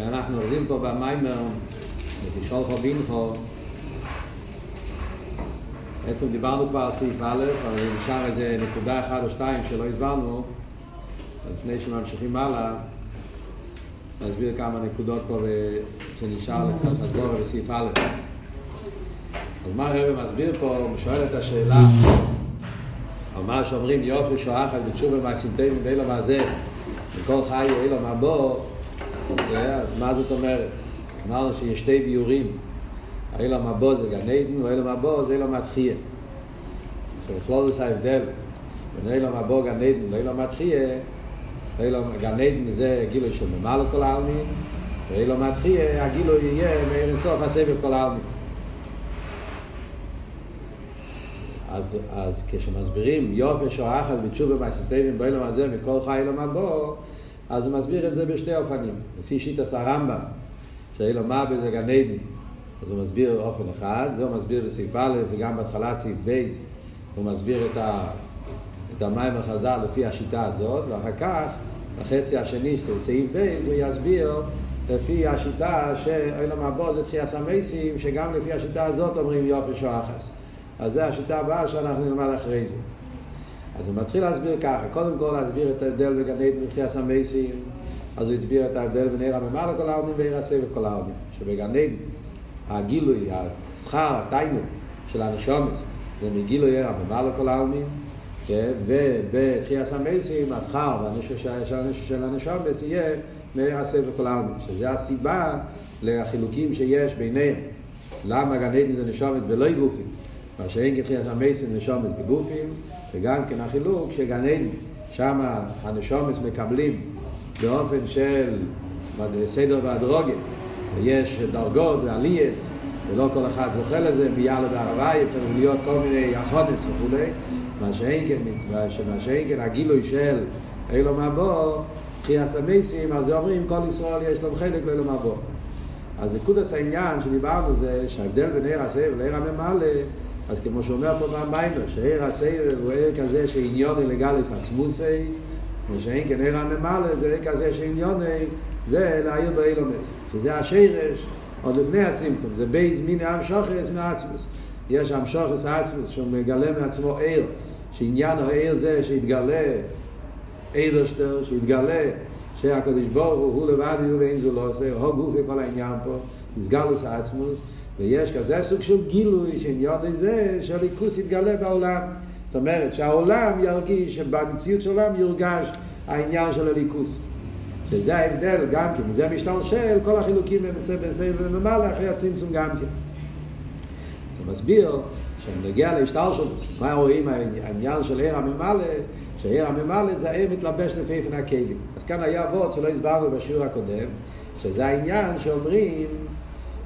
כי אנחנו אוחזים פה במיימר, בתשאול חו בינכו. בעצם דיברנו כבר על סעיף א', אבל נשאר איזה נקודה אחת או שתיים שלא הסברנו, לפני שממשיכים הלאה, נסביר כמה נקודות פה שנשאר לקצת חסגור בסעיף א'. אז מה הרב מסביר פה, הוא שואל את השאלה על מה שאומרים יופי שואחת בתשובה מהסמטאים ואילו מה זה וכל חי ואילו מה בו מה זאת אומרת? אמרנו שיש שתי ביורים. אילו מה בו זה גן עדן ואילו מה בו זה אילו מה תחיה עכשיו בכלול זה ההבדל בין אילו מה בו גן עדן ואילו מה תחיה גן עדן זה גילוי של ממלא כל העלמין ואילו מה תחיה הגילוי יהיה מאיר אינסוף הסבב כל העלמין. אז, אז כשמסבירים יופי שואחת בתשובה מהסטייבים באילום הזה מכל חי אילום הבא אז הוא מסביר את זה בשתי אופנים לפי שיטת הרמב"ם שעולם הבא זה גן עדן אז הוא מסביר אופן אחד זה הוא מסביר בסעיף א' וגם בהתחלת סעיף ב' הוא מסביר את, ה, את המאמר חז"ל לפי השיטה הזאת ואחר כך בחצי השני של סעיף ב' הוא יסביר לפי השיטה שעולם הבא זה תחיית המתים שגם לפי השיטה הזאת אומרים יפה שעה אחת אז זו השיטה הבאה שאנחנו נלמד אחרי זה. אז הוא מתחיל להסביר ככה, קודם כל להסביר את ההבדל בגן עדן ומחיה סמייסים, אז הוא הסביר את ההבדל בין עיר הממלא כל העלמין ועיר הסבב כל העלמין. שבגן עדן הגילוי, השכר, התיינו של הנשומס, זה מגילוי עיר הממלא כל העלמין, ובתחייה סמייסים השכר של הנשומס יהיה מעיר הסבב כל העלמין, שזה הסיבה לחילוקים שיש ביניהם. למה גן עדן זה נשומס ולא גופים? מה שאין כתחיית המסן נשומת בגופים, וגם כן החילוק שגן עדן, שם הנשומס מקבלים באופן של סדר והדרוגים, ויש דרגות ועלייס, ולא כל אחד זוכה לזה, ביאללה בערבי, צריך להיות כל מיני החודס וכולי, מה שאין כן מצווה, מה שאין כן הגילוי של אילו מבוא, תחיית המסים, אז אומרים כל ישראל יש להם חלק לאילו מבוא. אז נקודת העניין שדיברנו זה שההבדל בין עיר הסבב לעיר הממלא אז כמו שאומר פה במיימר, שעיר הסבב הוא עיר כזה שעניוני לגליס עצמוסי, ושאין כן עיר הממלא זה עיר כזה שעניוני זה להעיר באילומס, שזה השרש עוד לפני הצמצום, זה בייז מיני המשוחס מעצמוס. יש המשוחס העצמוס שהוא מגלה מעצמו עיר, שעניין העיר זה שהתגלה אשתר, שהתגלה שהקדוש ברוך הוא לבד יהיו ואין זו לא עושה, הוא גוף וכל העניין פה, נסגלוס העצמוס, ויש כזה סוג של גילוי שעניין זה שהליכוס יתגלה בעולם. זאת אומרת שהעולם ירגיש, שבמציאות של העולם יורגש העניין של הליכוס. שזה ההבדל גם כן, וזה משתלשל כל החילוקים בין סבב וממלא אחרי הצמצום גם כן. זה מסביר כשנגיע להשתלשלות, מה רואים העניין של עיר הממלא, שעיר הממלא זה העיר מתלבש לפי איפן הכלים. אז כאן היה וורד שלא הסברנו בשיעור הקודם, שזה העניין שאומרים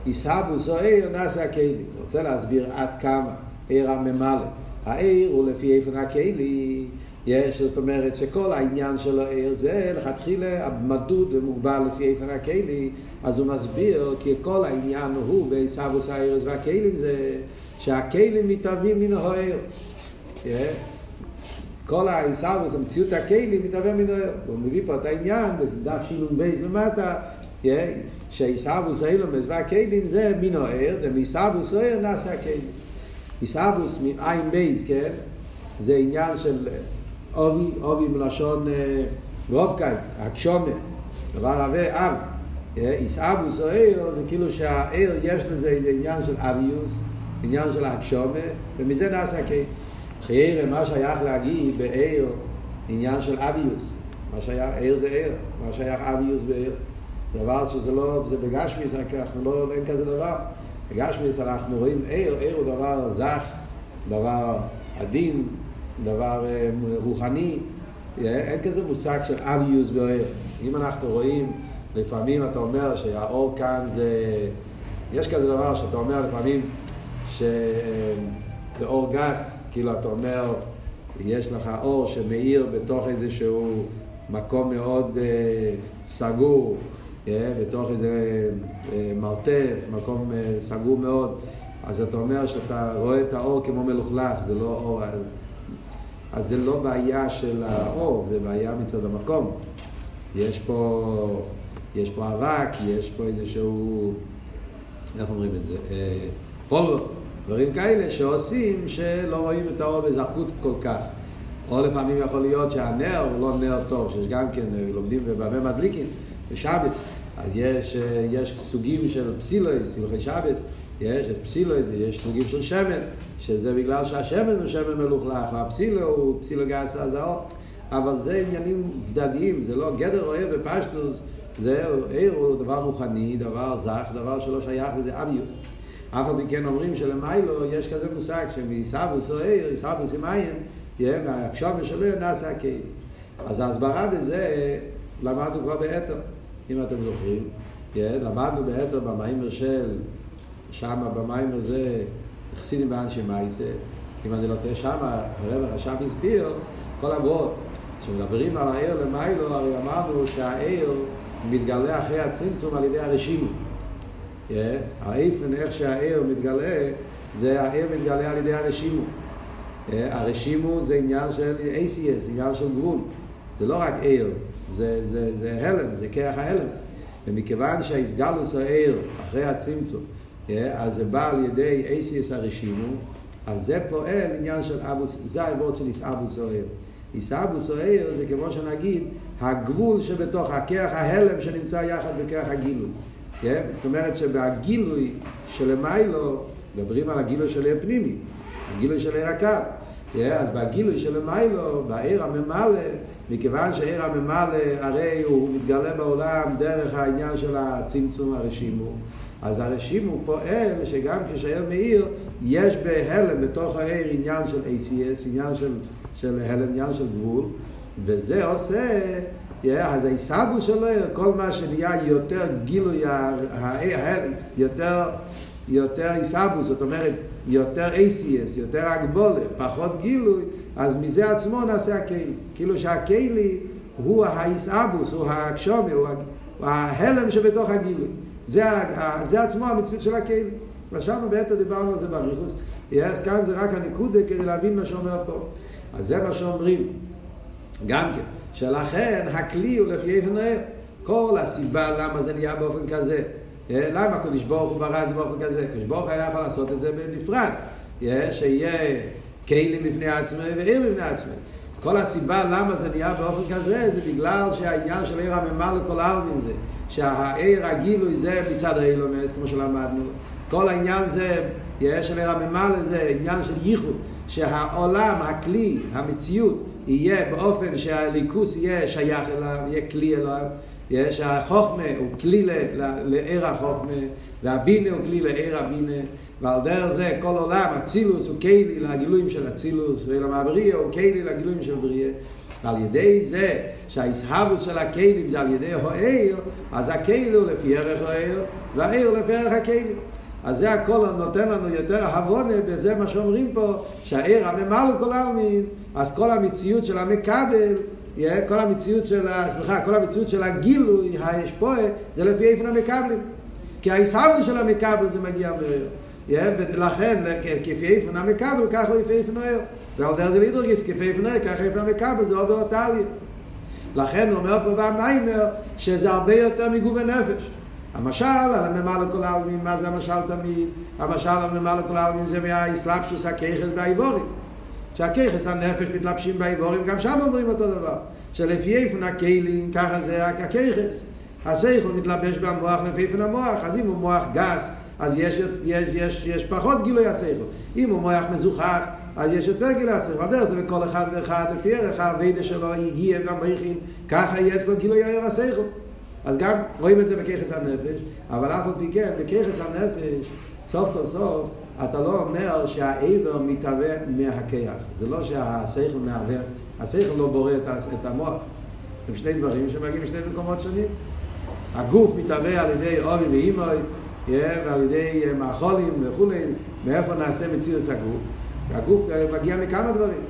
יסהבו זוהר נעשה הכלי. אני רוצה להסביר עד כמה עיר הממלא. העיר הוא לפי איפן הכלי. יש, זאת אומרת שכל העניין של העיר זה לכתחילה המדוד ומוגבל לפי איפן הכלי, אז הוא מסביר כי כל העניין הוא בעיסאוויס הארץ והכלים זה שהכלים מתהווים מן העיר. כל העיסאוויס, המציאות הכלים מתהווה מן העיר. הוא מביא פה את העניין, בדף שילום בייס למטה, שעיסאוווס אילומס והכלים זה מן העיר, ומעיסאוווס העיר נעשה הכלים. עיסאוווס מעין בייס, כן? זה עניין של אובי, אובי מלשון רובקייט, הקשומה, דבר רבה אב. עיסאוווס העיר זה כאילו שהעיר יש לזה איזה עניין של אביוס, עניין של הקשומה, ומזה נעשה הכלים. חיירה, מה שייך להגיד בעיר, עניין של אביוס. מה שייך, עיר זה עיר, מה שייך אביוס בעיר. דבר שזה לא, זה בגשמיס, אנחנו לא, אין כזה דבר. בגשמיס אנחנו רואים עיר, עיר הוא דבר זך, דבר עדין, דבר רוחני, אין כזה מושג של אביוס בעיר. אם אנחנו רואים, לפעמים אתה אומר שהאור כאן זה, יש כזה דבר שאתה אומר לפעמים שזה אור גס, כאילו אתה אומר, יש לך אור שמאיר בתוך איזשהו מקום מאוד סגור, בתוך איזה מרתף, מקום סגור מאוד, אז אתה אומר שאתה רואה את האור כמו מלוכלך, זה לא אור, אז זה לא בעיה של האור, זה בעיה מצד המקום. יש פה יש פה אבק, יש פה איזשהו, איך אומרים את זה, פולו, דברים כאלה שעושים שלא רואים את האור בזרקות כל כך. או לפעמים יכול להיות שהנר הוא לא נר טוב, שיש גם כן, לומדים בבמה מדליקים, בשבת, אז יש, יש סוגים של פסילוי, סילוחי שבת, יש את פסילוי, יש סוגים של שמן, שזה בגלל שהשמן הוא שמן מלוכלך, והפסילו הוא פסילו גס הזהור, אבל זה עניינים צדדיים, זה לא גדר רואה בפשטוס, זה עיר הוא דבר רוחני, דבר זך, דבר שלא שייך וזה אביוס. אף על פי כן אומרים שלמיילו יש כזה מושג שמסבוס או עיר, סבוס עם עין, מהקשובה שלו נעשה הקהיל. אז ההסברה בזה למדנו כבר באתר, אם אתם זוכרים. למדנו באתר במיימר של, שם במיימר זה, חסידים באנשי מייסה, אם אני לא טועה שם, הרב הרש"ב הסביר, כל אבות, כשמדברים על העיר למיילו, הרי אמרנו שהעיר מתגלה אחרי הצמצום על ידי הרשימו. האיפן, איך שהעיר מתגלה, זה העיר מתגלה על ידי הרשימו. הרשימו זה עניין של ACS, עניין של גבול. זה לא רק עיר, זה, זה, זה הלם, זה כרך ההלם. ומכיוון שהאיסגלוס העיר אחרי הצמצום, אז זה בא על ידי ACS הרשימו, אז זה פועל עניין של אבוס, זה העבוד של איסאבוס או עיר. איסאבוס או עיר זה כמו שנגיד הגבול שבתוך הכרך ההלם שנמצא יחד בכרך הגילוי. זאת אומרת שבגילוי של מיילו, מדברים על הגילוי של עיר פנימי, הגילוי של עיר הקו. אז בגילוי של מיילו, בעיר הממלא, מכיוון שעיר הממלא הרי הוא מתגלה בעולם דרך העניין של הצמצום הרשימו, אז הרשימו פועל שגם כשעיר מאיר, יש בהלם בתוך העיר עניין של ACS, עניין של, של הלם, עניין של גבול, וזה עושה, אז העיסבוס שלו, כל מה שנהיה יותר גילוי, יותר, יותר עיסבוס, זאת אומרת, יותר ACS, יותר הגבולה, פחות גילוי, אז מזה עצמו נעשה הכלי. כאילו שהכלי הוא האיסאבוס, הוא הקשומי, הוא ההלם שבתוך הגילוי. זה, זה עצמו המציאות של הכלי. ושם בעצם דיברנו על זה בריחוס. אז כאן זה רק הנקודה כדי להבין מה שאומר פה. אז זה מה שאומרים. גם כן, שלכן הכלי הוא לפי איפה נראה. כל הסיבה למה זה נהיה באופן כזה. למה הקדוש ברוך הוא ברא את זה באופן כזה? הקדוש ברוך היה יכול לעשות את זה בנפרד. שיהיה כלים לפני עצמם ועיר לפני עצמם. כל הסיבה למה זה נהיה באופן כזה זה בגלל שהעניין של עיר הממלא לכל העלמין זה שהעיר הגילוי זה מצד האילומס כמו שלמדנו. כל העניין זה של עיר הממלא זה עניין של ייחוד שהעולם, הכלי, המציאות יהיה באופן שהליכוס יהיה שייך אליו, יהיה כלי אליו. יש החוכמה הוא כלי לעיר החוכמה והבינה הוא כלי לעיר הבינה ועל דרך זה כל עולם אצילוס הוא כלי לגילויים של אצילוס ולמעבריה הוא כלי לגילויים של בריה ועל ידי זה שההסהבות של הכלים זה על ידי העיר אז הכלי הוא לפי ערך העיר והעיר לפי ערך הכלי אז זה הכל נותן לנו יותר הבונה בזה מה שאומרים פה שהעיר הממלא כל העלמין אז כל המציאות של המקבל כל המציאות של, סליחה, כל המציאות של הגילוי, הישפועה, זה לפי איפן המקבלים. כי ההסהבו של המקבל זה מגיע מהר. ולכן, כפי איפן המקבל, ככה לפי איפן הער. ועל דרך לידרגיס, כפי איפן הער, ככה איפן המקבל, זה עובר אותלי. לכן הוא אומר פה במיימר, שזה הרבה יותר מגוף הנפש. המשל על הממלא כל העלמין, מה זה המשל תמיד? המשל על הממלא כל העלמין זה מהאסלאפשוס הכיחס באיבורים. שהכיחס הנפש מתלבשים באיבורים, גם שם אומרים אותו דבר. שלפי איפן הכלים, ככה זה הכיחס. השכל מתלבש במוח לפי איפן המוח, אז אם הוא מוח גס, אז יש, יש, יש, יש פחות גילוי השכל. אם הוא מוח מזוכח, אז יש יותר גילוי השכל. הדרך זה בכל אחד ואחד, לפי ערך הווידה שלו הגיע והמריחים, ככה יש לו גילוי הער השכל. אז גם רואים את זה בכיחס הנפש, אבל אף עוד מכן, בכיחס הנפש, סוף כל סוף, אתה לא אומר שהעבר מתהווה מהכיח. זה לא שהשכל מהווה, השכל לא בורא את המוח. הם שני דברים שמגיעים משני מקומות שונים. הגוף מתהווה על ידי אובי ואימוי, ועל ידי מאכולים וכולי, מאיפה נעשה מציאוס הגוף. הגוף מגיע מכמה דברים.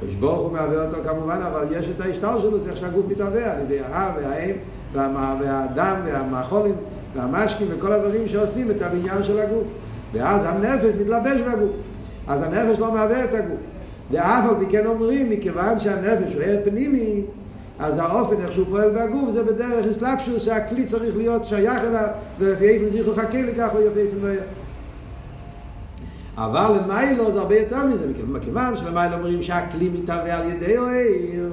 קדוש ברוך הוא מהווה אותו כמובן, אבל יש את ההשתל שלו, זה איך שהגוף מתהווה, על ידי האב והאם והדם והמאכולים והמשקים וכל הדברים שעושים את הבניין של הגוף. ואז הנפש מתלבש בגוף. אז הנפש לא מהווה את הגוף. ואף על פי כן אומרים, מכיוון שהנפש הוא ער פנימי, אז האופן איך שהוא פועל בגוף זה בדרך אסלאפשוס שהכלי צריך להיות שייך אליו ולפי איפה זיכו חכה לכך או יפה איפה לא יהיה. אבל למיילו זה הרבה יותר מזה מכיוון שלמיילו אומרים שהכלי מתהווה על ידי אוהר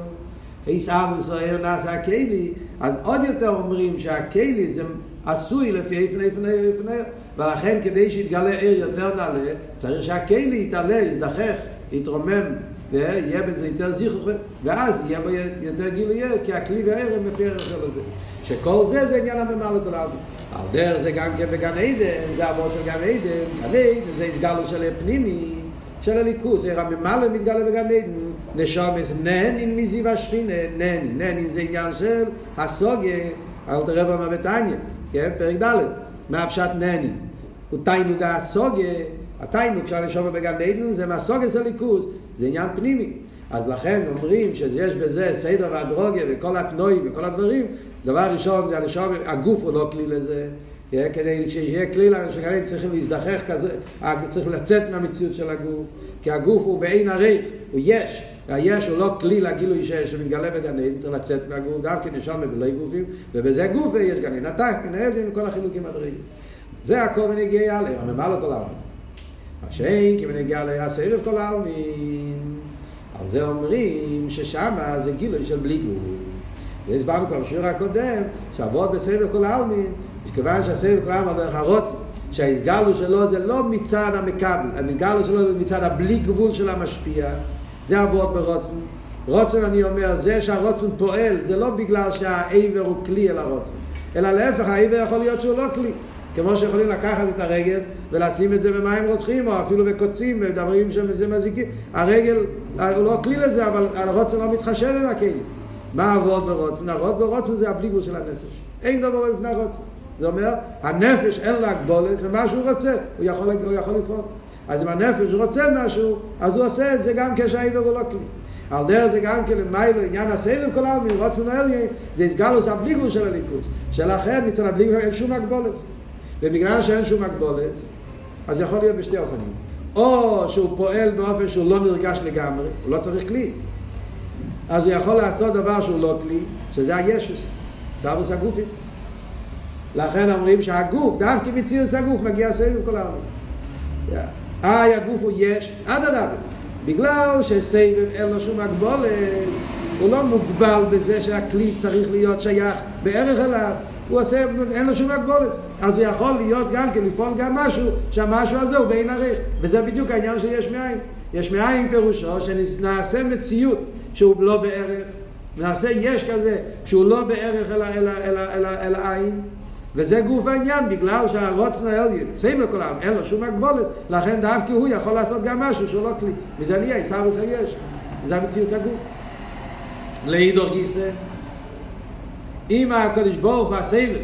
איס אבוס אוהר נעשה הכלי אז עוד יותר אומרים שהכלי זה עשוי לפי איפה איפה איפה ולכן כדי שיתגלה עיר יותר נעלה צריך שהכלי יתעלה, יזדחך, יתרומם ויהיה בזה יותר זיכוך ואז יהיה בו יותר גילוי כי הכלי הם לפי ערך לזה שכל זה זה עניין הממלא תולעלמין על דרך זה גם כן בגן עדן, זה אבות של גן עדן, גן עדן זה הסגלו של הפנימי, של הליכוס, עיר הממלא מתגלה בגן עדן, נשומס נהנין מזיו השכינה, נהנין, נהנין זה עניין של הסוגיה, אל תראה במבטניה, כן, פרק ד', מה הפשט נהנין, הוא תיינוג הסוגיה, התיינוג של הנשומס בגן עדן זה מהסוגיה של הליכוס, זה עניין פנימי, אז לכן אומרים שיש בזה סדר והדרוגיה וכל התנועים וכל הדברים דבר ראשון זה הנשום, הגוף הוא לא כלי לזה, כדי שיהיה כלי שכאלה צריכים להזדחך כזה, צריך לצאת מהמציאות של הגוף, כי הגוף הוא בעין עריך, הוא יש, והיש הוא לא כלי לגילוי שמתגלה בגן עדן, צריך לצאת מהגוף, גם כי נשום בלי גופים, ובזה גוף יש גן עדן, אתה כנהל עם כל החילוקים הדרגים. זה הכל בנגיע עליה, הממה לא כל העלמין. מה שאין, כי בנגיע עליה סבב כל העלמין. על זה אומרים ששמה זה גילוי של בלי גוף. והסברנו כבר בשיעור הקודם, שעבוד בסבב כל העלמין, שכיוון שהסבב כל העלמין דרך הרוצן, שההסגלו שלו זה לא מצד המקבל, המסגלו שלו זה מצד הבלי גבול של המשפיע, זה עבוד ברוצן. רוצן אני אומר, זה שהרוצן פועל, זה לא בגלל שהעבר הוא כלי אל הרוצן, אלא להפך, העבר יכול להיות שהוא לא כלי. כמו שיכולים לקחת את הרגל ולשים את זה במים רותחים, או אפילו בקוצים, ודברים שזה מזיקים. הרגל, הוא לא כלי לזה, אבל הרוצן לא מתחשב עם הכלים. מה עבוד ברוצן? עבוד ברוצן זה הבליגול של הנפש. אין דבר בפני הרוצן. זה אומר, הנפש אין לה גבולת, ומה שהוא רוצה, הוא יכול, הוא יכול לפעול. אז אם הנפש רוצה משהו, אז הוא עושה את זה גם כשהעבר הוא לא כלי. על דרך זה גם כן למיילו, עניין הסבב כל העלמין, רוצן האליה, זה הסגלוס הבליגול של הליכוס. שלכן מצד הבליגול אין שום הגבולת. ובגלל שאין שום הגבולת, אז יכול להיות בשתי אופנים. או שהוא פועל באופן שהוא לא נרגש לגמרי, הוא לא צריך כלי. אז הוא יכול לעשות דבר שהוא לא כלי, שזה הישוס, סבוס הגופים. לכן אומרים שהגוף, דווקא מציאוס הגוף מגיע סבב כל העולם. איי, הגוף הוא יש, עד הרבה. בגלל שסבב אין לו שום הגבולת, הוא לא מוגבל בזה שהכלי צריך להיות שייך בערך אליו, הוא עושה, אין לו שום הגבולת. אז הוא יכול להיות גם כן, לפעול גם משהו, שהמשהו הזה הוא בין עריך. וזה בדיוק העניין שיש מאין. יש מאין פירושו שנעשה מציאות שהוא לא בערך, נעשה יש כזה שהוא לא בערך אלא, אלא, אלא, אלא, אלא עין, וזה גוף העניין, בגלל שהרוצן העליון, סייב כל העם, אין לו שום הגבולת, לכן דווקא הוא יכול לעשות גם משהו שהוא לא כלי. וזה נהיה, עיסאוויס היש. זה המציאות הגוף. לאידור גיסא, אם הקדוש ברוך הוא הסייב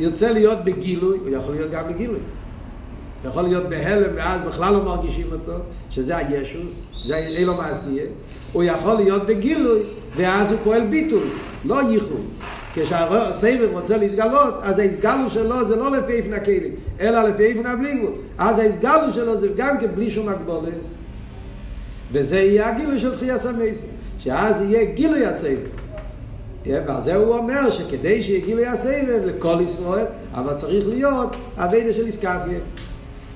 ירצה להיות בגילוי, הוא יכול להיות גם בגילוי. יכול להיות בהלם ואז בכלל לא מרגישים אותו, שזה הישוס, זה אילו מעשייה. הוא יכול להיות בגילוי, ואז הוא פועל ביטול, לא ייחוד. כשהסבב רוצה להתגלות, אז ההסגלו שלו זה לא לפי איפן הכלים, אלא לפי איפן הבליגבול. אז ההסגלו שלו זה גם כן בלי שום הגבולס. וזה יהיה הגילוי של תחייה סמייסי, שאז יהיה גילוי הסבב. ועל זה הוא אומר שכדי שיהיה גילוי הסבב לכל ישראל, אבל צריך להיות הווידה של איסקפיה.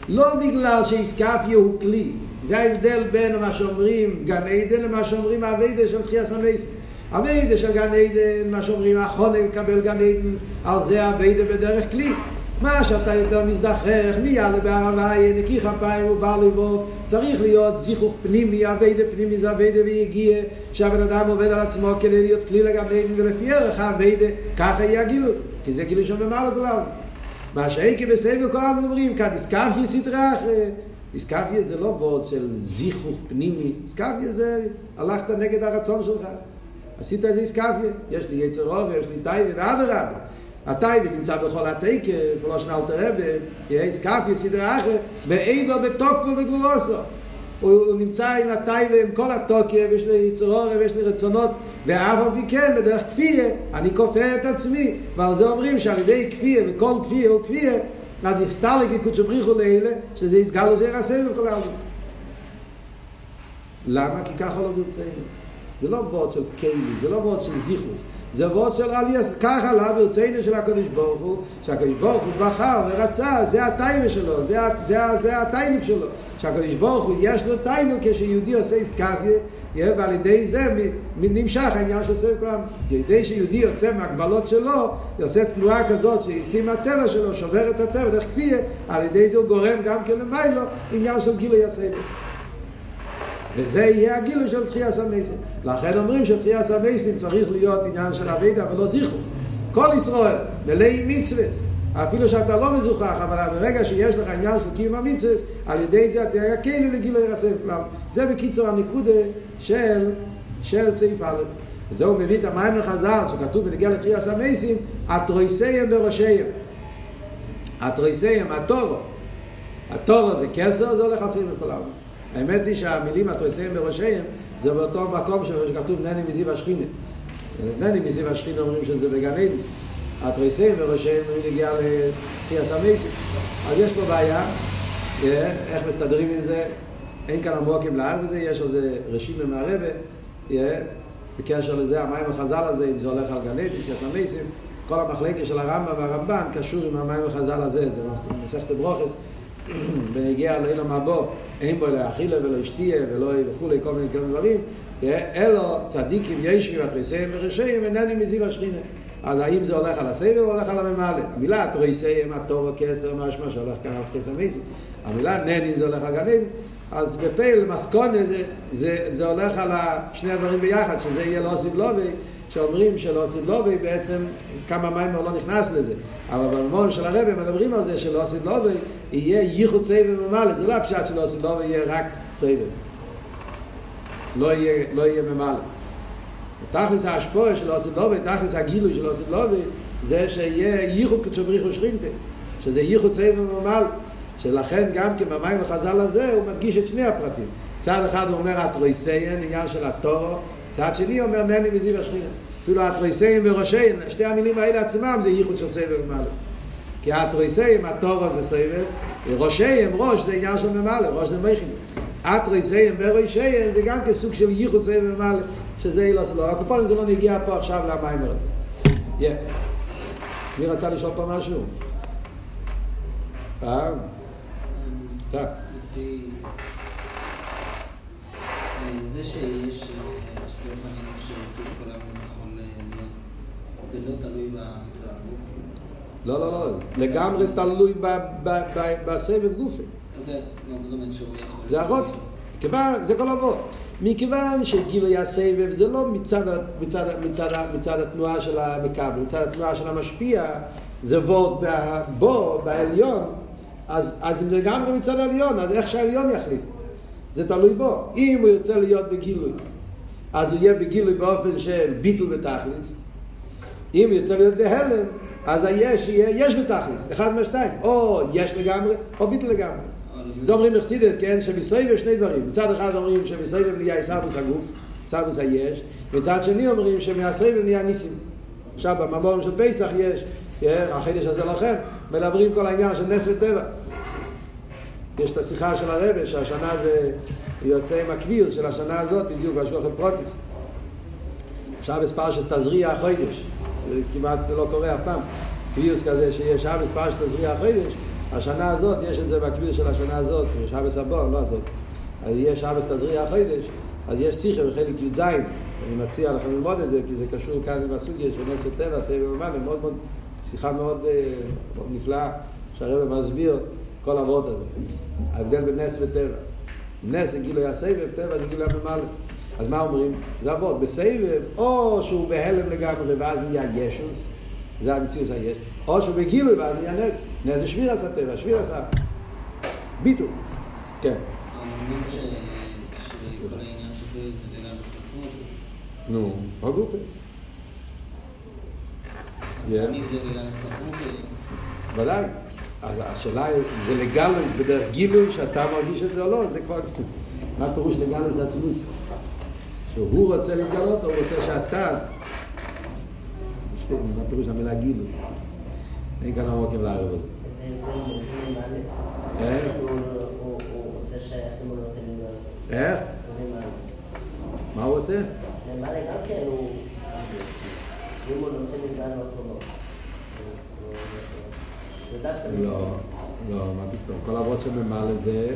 לא בגלל שאיסקפיה הוא כלי, זה ההבדל בין מה שאומרים גן עדן למה שאומרים הווידה של תחייה סמייסי. הווידה של גן עדן, מה שאומרים החונה לקבל גן עדן, על זה הווידה בדרך כלי. מה שאתה יותר מזדחך, מי יעלה בערבי, נקי כפיים ובר לבוב, צריך להיות זיכוך פנימי, הווידה פנימי זה הווידה ויגיע, שהבן אדם עובד על עצמו כדי להיות כלי לגבי ולפי ערך הווידה, ככה יהיה הגילוי, כי זה גילוי שם במעלה כולם. מה שהייתי בסבב העם אומרים, כאן איסקפיה סדרה אחרת. איסקפיה זה לא וורד של זיכוך פנימי, איסקפיה זה הלכת נגד הרצון שלך. עשית איזה איסקפיה, יש לי יצר אובר, יש לי טייבה, ועד הרבה. הטייבה נמצא בכל התקף, ולא שנה אל תרבה, יהיה איסקפיה סדרה אחרת, ואידו בתוקפו בגבורוסו. הוא נמצא עם הטייבה, עם כל התוקף, יש לי יצר אובר, ויש לי רצונות, ואף על פי כן, בדרך כפייה, אני כופה את עצמי, ועל זה אומרים שעל ידי כפייה, וכל כפייה הוא כפייה, אז יסתלק יקודשו בריחו לאלה, שזה יסגל לזה ירסה בכל העולם. למה? כי ככה לא ברצינו. זה לא וורד של קיילי, זה לא וורד של זיכרוס. זה וורד של עליאס, ככה לה ברצינו של הקדוש ברוך הוא, שהקדוש ברוך הוא בחר ורצה, זה הטיימה שלו, זה, זה, זה הטייניק שלו. שהקדוש ברוך הוא יש לו טייניק כשיהודי עושה איסקפיה, ועל ידי זה נמשך העניין של סבב כולם. כדי שיהודי יוצא מהגבלות שלו, יעשה תנועה כזאת שיוציא מהטבע שלו, שובר את הטבע, דרך כפייה, על ידי זה הוא גורם גם כן למיילו, עניין של גילוי הסבב. וזה יהיה הגילוי של תחייה סמייסים. לכן אומרים שתחייה סמייסים צריך להיות עניין של אבידה ולא זיכרו. כל ישראל, מלאי מצווה, אפילו שאתה לא מזוכח, אבל ברגע שיש לך עניין של קיום המצווה, על ידי זה אתה יהיה כאילו לגילוי הסבב כלל. זה בקיצור הנקודה של, של סעיף א'. וזהו מביא את המים לחז"ל, שכתוב בנגיע לתחייה סמייסים, התרויסיים בראשיהם. התרויסיים, התורו. התורו זה כסר, זה הולך על סבב כלל. האמת היא שהמילים התריסאים בראשיהם זה באותו מקום שכתוב נני מזיו השכינה. נני מזיו השכינה אומרים שזה בגן עדן. התריסאים בראשיהם הוא נגיע לתחייה סמייסים. אז יש פה בעיה, איך מסתדרים עם זה? אין כאן עמוקים להר בזה, יש על זה רשימה מהרבה, בקשר לזה, המים החז"ל הזה, אם זה הולך על גן עדן, תחייה סמייסים, כל המחלקה של הרמב"ם והרמב"ן קשור עם המים החז"ל הזה, זה מסכת ברוכס, בנגיע לאילום הבא, אין בו לא אכילה ולא אשתיה ולא וכולי, כל מיני כאלה דברים, אלו צדיקים ישבי ותריסאים ורשעים אינני מזיו השכינה. אז האם זה הולך על הסבב או הולך על הממלא? המילה תריסאים, התור, כסר, משמע שהולך כאן על תחיס המסים. המילה נני זה הולך על גנן, אז בפייל מסקונה זה, זה, זה הולך על שני הדברים ביחד, שזה יהיה לא עושים לובי, שאומרים שלא עושים לובי בעצם כמה מים לא נכנס לזה. אבל בממון של הרבי מדברים על זה שלא עושים לובי יהיה ייחוד סבב ממלא, זה לא הפשט שלא עושים לובי יהיה רק סבב. לא יהיה, לא יהיה ממלא. תכלס ההשפועה של עושים לובי, תכלס הגילוי של עושים לובי, זה שיהיה ייחוד כתשובריך ושכינתה, שזה ייחוד סבב ממלא. שלכן גם כן במים החז"ל הזה הוא מדגיש את שני הפרטים. צד אחד הוא אומר התרויסיין, עניין של התורו, צד שני אומר נני מזיו השכינה. אפילו התרויסיין וראשיין, שתי המילים האלה עצמם זה ייחוד של סבב ממלא. כי התרויסיין, התורו זה סבב, וראשיין, ראש זה עניין של ממלא, ראש זה מכין. התרויסיין וראשיין זה גם כסוג של ייחוד סבב ממלא, שזה לא סלו. הקופונים זה לא נגיע פה עכשיו למיימר הזה. Yeah. מי רצה לשאול פה משהו? אה? זה שיש שתי אופנים שעושים כל היום להיות, זה לא תלוי הגוף? לא, לא, לא. לגמרי תלוי בסבב גופי. אז מה זאת אומרת שהוא יכול... זה. כיוון, זה כל אבות. מכיוון שגילוי הסבב זה לא מצד, מצד, מצד, מצד התנועה של המקבל, מצד התנועה של המשפיע, זה וורד בו, בעליון, אז, אז אם זה גם מצד העליון, אז איך שהעליון יחליט? זה תלוי בו. אם הוא ירצה להיות בגילוי, אז הוא יהיה בגילוי באופן של ביטול בתכלס. אם הוא ירצה להיות בהלם, אז היש יש בתכלס, אחד מהשתיים. או יש לגמרי, או ביטול לגמרי. זה אומרים מחסידס, כן, שמסייב שני דברים. מצד אחד אומרים שמסייב נהיה סבוס הגוף, סבוס היש, מצד שני אומרים שמהסייב נהיה ניסים. עכשיו בממורים של פסח יש, כן, החידש הזה לכם, מדברים כל העניין של נס וטבע. יש את השיחה של הרבה, שהשנה זה יוצא עם הקביל של השנה הזאת, בדיוק, בשלוחת פרוטיס. עכשיו פרשס תזריע החודש, זה כמעט לא קורה אף פעם. קביוס כזה שיש שבס פרשס תזריע החודש, השנה הזאת, יש את זה בקביל של השנה הזאת, שבס הבא, לא הזאת. אז יש שבס תזריע החודש, אז יש שיחה בחלק י"ז, אני מציע לכם ללמוד את זה, כי זה קשור כאן עם הסוגיה של נס וטבע, סבב ומאנה, מאוד מאוד, שיחה מאוד, מאוד נפלאה, שהרבא מסביר כל העבוד הזה. ההבדל בין נס וטבע. נס זה גילוי הסבב, טבע זה גילוי הממלא. אז מה אומרים? זה עבוד. בסבב, או שהוא בהלם לגמרי ואז נהיה ישוס, זה המציאות היש, או שהוא בגילוי ואז נהיה נס. נס זה שביר עשה טבע, שביר עשה ביטול. כן. נו, מה גופה? מי זה לגמרי סרטרוס? ודאי. אז השאלה היא, זה לגלוס בדרך גילוי שאתה מרגיש את זה או לא, זה כבר... מה פירוש לגלוס עצמוס? שהוא רוצה להתגלות הוא רוצה שאתה... זה שתי, מה פירוש המילה גילוי? אין כאן עמוקים לערב הזה. איך? איך? מה הוא עושה? למעלה גם כן הוא... אם הוא רוצה מגדל לא דווקא... לא, לא, מה פתאום. כל אבות שממלא זה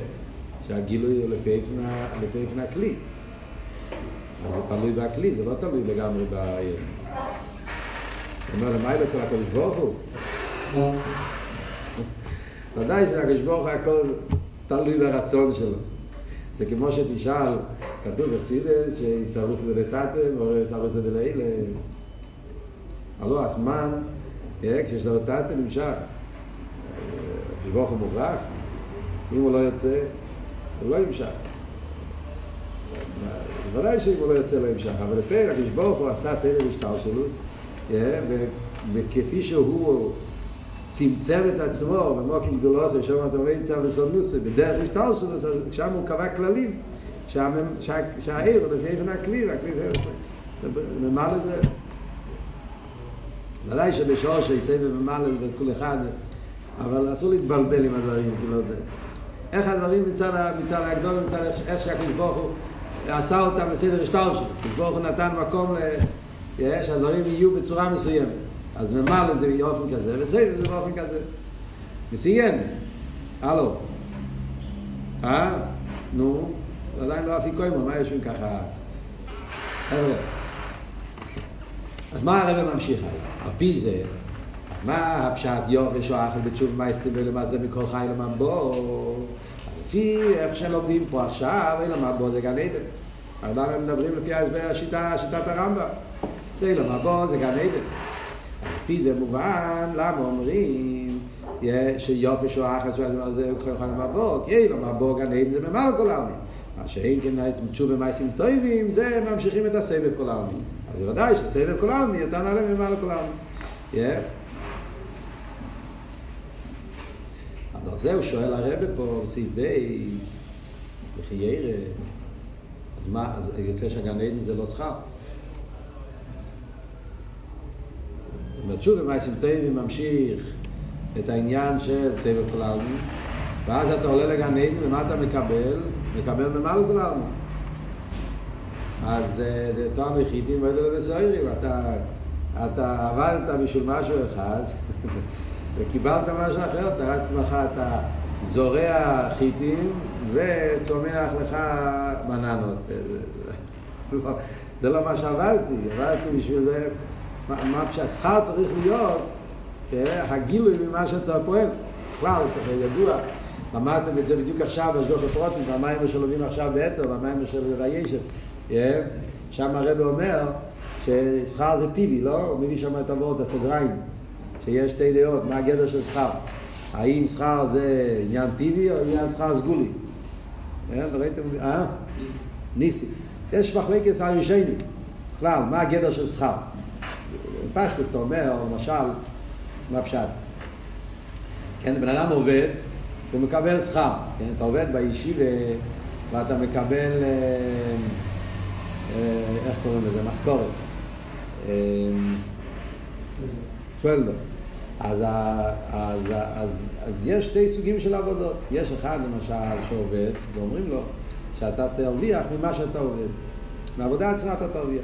שהגילוי הוא לפי איפן הכלי. אז זה תלוי בכלי, זה לא תלוי לגמרי ב... הוא אומר, למה אצל הקדוש ברוך הוא? ודאי שהקדוש ברוך הוא הכל תלוי ברצון שלו. זה כמו שתשאל, כתוב בחסידס, שיסרוס לטאטם, או יסרוס לאלה. הלא, הזמן, אה, טאטם נמשך. הקדוש ברוך הוא מוכרח, אם הוא לא יוצא, הוא לא ימשך. בוודאי שאם הוא לא יוצא לא ימשך, אבל לפעמים הקדוש ברוך הוא עשה סדר השתלשלוס, אה, ו- וכפי שהוא צמצם את עצמו במוקים גדולוסי, שם אתה רואה צו וסונוסי, בדרך השתלשלוס, אז שם הוא קבע כללים, שהעיר הוא לפי איפן הכלי, והכלי ממלא זה. ודאי שבשור שיסבב ממלא וכל אחד, אבל אסור להתבלבל עם הדברים, כאילו, איך הדברים מצד, ה- מצד איך שהקדוש ברוך הוא עשה אותם בסדר. הקדוש ברוך הוא נתן מקום ל... שהדברים יהיו בצורה מסוימת. אז ממלא זה באופן כזה, וסדר זה באופן כזה. וסיים. הלו. אה? נו, עדיין לא אפיקוימו, מה יושבים ככה? חבר'ה. אז מה הרב ממשיך היום? על פי זה, מה הפשט יופש או אחת בתשוב מייסטים ולמעשה מכל חי למבוא? לפי איך שלומדים פה עכשיו, אין למבוא זה גן עדן. הם מדברים לפי ההסבר השיטה, שיטת הרמב"ם. זה למבוא זה גן עדן. לפי זה מובן, למה אומרים שיופש או אחת זה כל חי למבוא? כי אין למבוא גן עדן זה ממלא כל העלמין. מה שאין כן תשובה מייסים טובים, זה ממשיכים את הסבב כל העלמין. אז בוודאי שסבב כל העלמין יותר נעלה ממלא כל העלמין. Yeah. אז על זה הוא שואל הרבה פה בסעיף בייס, וכי ירא, אז מה, אז יוצא שהגן עדן זה לא שכר. זאת אומרת, שוב במעשים טובים ממשיך את העניין של סבב כל העלמין, ואז אתה עולה לגן עדן, ומה אתה מקבל? מקבל ממלא כל העלמין. אז אה, תואר נחיתים ואלה לבסוירים, אתה, אתה עבדת בשביל משהו אחד וקיבלת משהו אחר, אתה עצמך, אתה זורע חיטים וצומח לך בננות. זה לא- מה שעבדתי, עבדתי בשביל זה, מה שהשכר צריך להיות, אה, הגילוי ממה שאתה פועל. בכלל, ככה ידוע, למדתם את זה בדיוק עכשיו, בשגוח הפרוטים, במים שלומדים עכשיו באתר, במים של וישב. שם הרב אומר ששכר זה טבעי, לא? הוא מביא שם את הוורד, הסוגריים, שיש שתי דעות, מה הגדר של שכר. האם שכר זה עניין טבעי או עניין שכר סגולי? אה? אה? ניסי. יש מחלקת הראשונים, בכלל, מה הגדר של שכר? פשטוס, אתה אומר, למשל, מה פשט? כן, בן אדם עובד, הוא מקבל שכר. כן, אתה עובד בישיבה ואתה מקבל, אה, איך קוראים לזה? משכורת. סוולדו. אז, ה- אז, אז, אז יש שתי סוגים של עבודות. יש אחד למשל שעובד, ואומרים לו שאתה תרוויח ממה שאתה עובד. מהעבודה עצמה אתה תרוויח.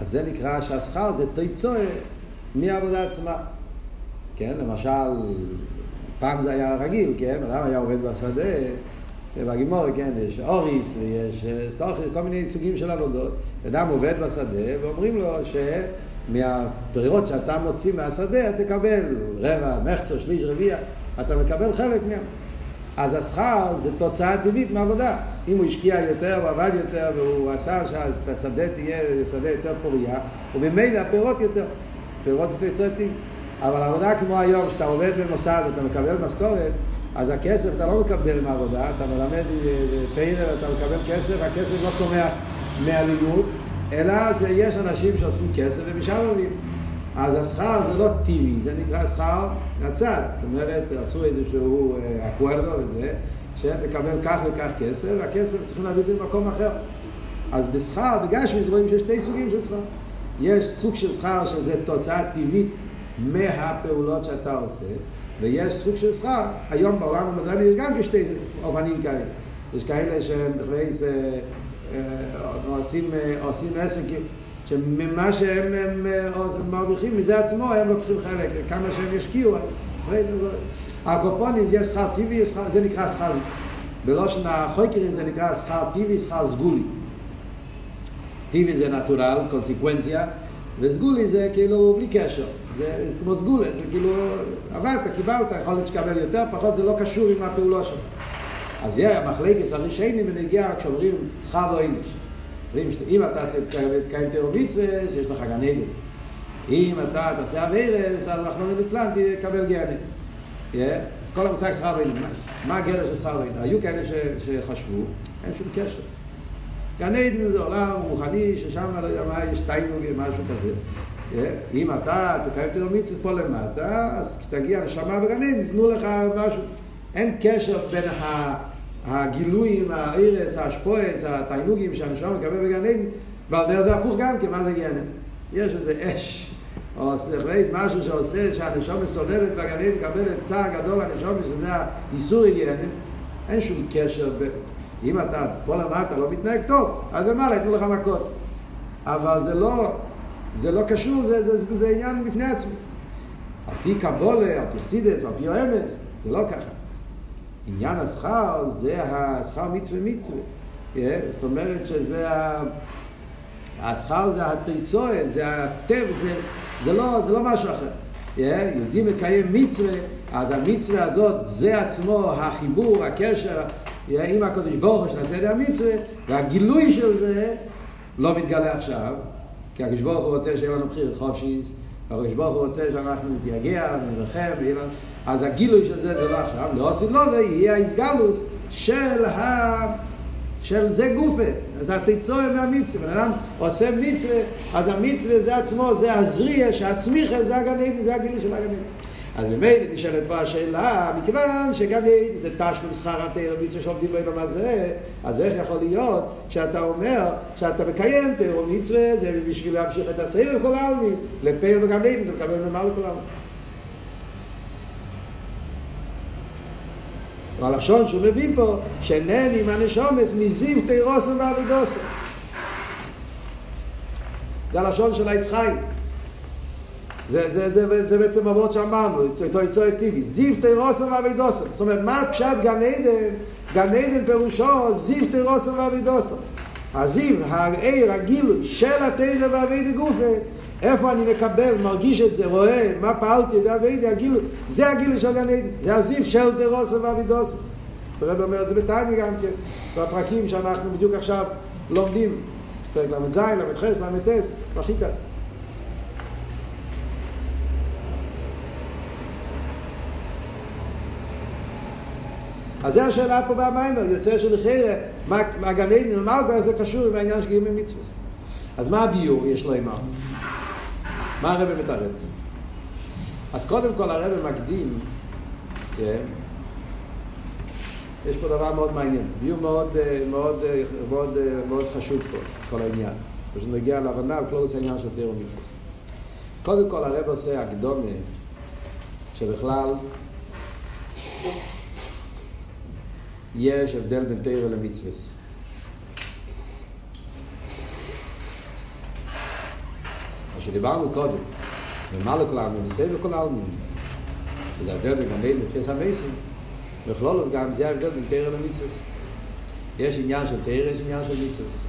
אז זה נקרא שהשכר זה תיצוע מהעבודה עצמה. כן, למשל, פעם זה היה רגיל, כן, אדם היה עובד בשדה, בגימורי, כן, יש אוריס ויש אה, סוכר, כל מיני סוגים של עבודות. אדם עובד בשדה ואומרים לו שמהפירות שאתה מוציא מהשדה תקבל רבע, מחצו, שליש, רביע, אתה מקבל חלק מהם. אז השכר זה תוצאה טבעית מעבודה. אם הוא השקיע יותר, הוא עבד יותר, והוא עשה שהשדה תהיה שדה יותר פוריה, וממילא הפירות יותר. פירות זה תוצאה טבעית. אבל עבודה כמו היום, שאתה עובד במוסד ואתה מקבל משכורת, אז הכסף אתה לא מקבל מהעבודה, אתה מלמד פיינר, אתה מקבל כסף, הכסף לא צומח מהלימוד, אלא זה, יש אנשים שאוספים כסף ומשם עולים. אז השכר זה לא טבעי, זה נקרא שכר מהצד. זאת אומרת, עשו איזשהו אה, אקוורדו וזה, שתקבל כך וכך כסף, והכסף צריכים להביא את זה במקום אחר. אז בשכר, בגשמיס רואים שיש שתי סוגים של שכר. יש סוג של שכר שזה תוצאה טבעית מהפעולות שאתה עושה, ויש סוג של שכר, היום בעולם המדעני יש גם כשתי אופנים כאלה. יש כאלה שהם בכלל אה, עושים, עושים עסק, שממה שהם הם, אה, מרוויחים מזה עצמו הם לוקחים חלק, כמה שהם ישקיעו. הקופונים יש שכר טבעי, זה נקרא שכר, בלושן החוקרים זה נקרא שכר טבעי, שכר סגולי. טבעי זה נטורל, קונסקוונציה, וסגולי זה כאילו בלי קשר. זה כמו סגולה, זה כאילו עבדת, קיבלת, יכול להיות שתקבל יותר, פחות, זה לא קשור עם הפעולה שלך. אז יהיה המחלקס הראשני ונגיע כשאומרים שכר לא איניש. אומרים אם אתה תקיים מצווה, יש לך גן עדן. אם אתה תעשה אבירס, אז אנחנו נצלן תקבל גן אז כל המושג שכר ואינן, מה הגדר של שכר ואינן? היו כאלה שחשבו, אין שום קשר. גן עדן זה עולם רוחני, ששם לא יודע מה, יש תיינוג, משהו כזה. אם אתה תקיים תיאור מצווה פה למטה, אז כשתגיע לשמה בגן עדן, תנו לך משהו. אין קשר בין הגילויים, הארס, האשפויס, התיינוגים שהנשום מקבל בגן עדן, ועל דרך זה הפוך גם, כי מה זה גנם? יש איזה אש, או סכבית, משהו שעושה שהנשום מסוללת בגן עדן, מקבלת צער גדול לנשום, שזה האיסור גנם, אין שום קשר ב... אם אתה פה למטה לא מתנהג טוב, אז במעלה יתנו לך מכות. אבל זה לא, זה לא קשור, זה, זה, זה, זה עניין בפני עצמו. על פי קבולה, על פי חסידס, על פי אוהמס, זה לא ככה. עניין השכר זה השכר מצווה מצווה. Yeah, זאת אומרת שזה ה... השכר זה התיצואה, זה הטב, זה, זה, לא, זה לא משהו אחר. Yeah, יהודי מקיים מצווה, אז המצווה הזאת זה עצמו החיבור, הקשר yeah, עם הקדוש ברוך הוא שנעשה את המצווה, והגילוי של זה לא מתגלה עכשיו, כי הקדוש ברוך הוא רוצה שיהיה לנו בחיר חופשיס, הקדוש ברוך הוא רוצה שאנחנו נתייגע ונרחם, אז הגילוי של זה זה לא עכשיו, לא עושים לו ויהיה ההסגלוס של ה... של זה גופה, אז התיצואה מהמצווה, בן אדם עושה מצווה, אז המצווה זה עצמו, זה הזריע, שהצמיחה זה הגן עדן, זה הגילוי של הגן עדן. אז ממילא נשאלת פה השאלה, מכיוון שגן עדן זה תשלום שכר התאר מצווה שעובדים בו עם הזה, אז איך יכול להיות שאתה אומר שאתה מקיים תאר מצווה, זה בשביל להמשיך את הסבב כל העלמין, לפעיל בגן עדן, אתה מקבל ממעל לכל העלמין. והלשון שהוא מביא פה, שנני עם הנשומס מזיו תירוסם ואבידוסם. זה הלשון של העץ חיים. זה, זה, זה, זה, בעצם אבות שאמרנו, איתו יצוא טבעי, זיו תירוסם ואבידוסם. זאת אומרת, מה פשט גן עדן? גן עדן פירושו זיו תירוסם ואבידוסם. הזיו, העיר, הגילוי של התרא והאבידי גופה, איפה אני מקבל, מרגיש את זה, רואה, מה פעלתי, זה אבידי, הגילו, זה הגילו של גן עדן, זה הזיף של דרוסה ואבידוסה. הרב אומר את זה בתניא גם כן, בפרקים שאנחנו בדיוק עכשיו לומדים, פרק ל"ז, ל"ח, ל"ט, בחיטס. אז זו השאלה פה במיימר, יוצא שלחירה, מה גן עדן ומלכה זה קשור עם העניין של קיום מצווה. אז מה הביור יש לו עם מה הרב מתרץ? אז קודם כל הרב מקדים, כן? יש פה דבר מאוד מעניין, ביור מאוד, מאוד, מאוד, מאוד חשוב פה, כל העניין. פשוט נגיע להבנה על כלולוס העניין של תיאור מצווה. קודם כל הרב עושה הקדומה שבכלל יש הבדל בין תיאור למצווה. שדיברנו קודם, ומה לכל העלמין, וסייב לכל העלמין. וזה ההבדל בין גני לבחיס המסים, בכלול גם זה ההבדל בין תרא למצווס. יש עניין של תרא, יש עניין של מצווס.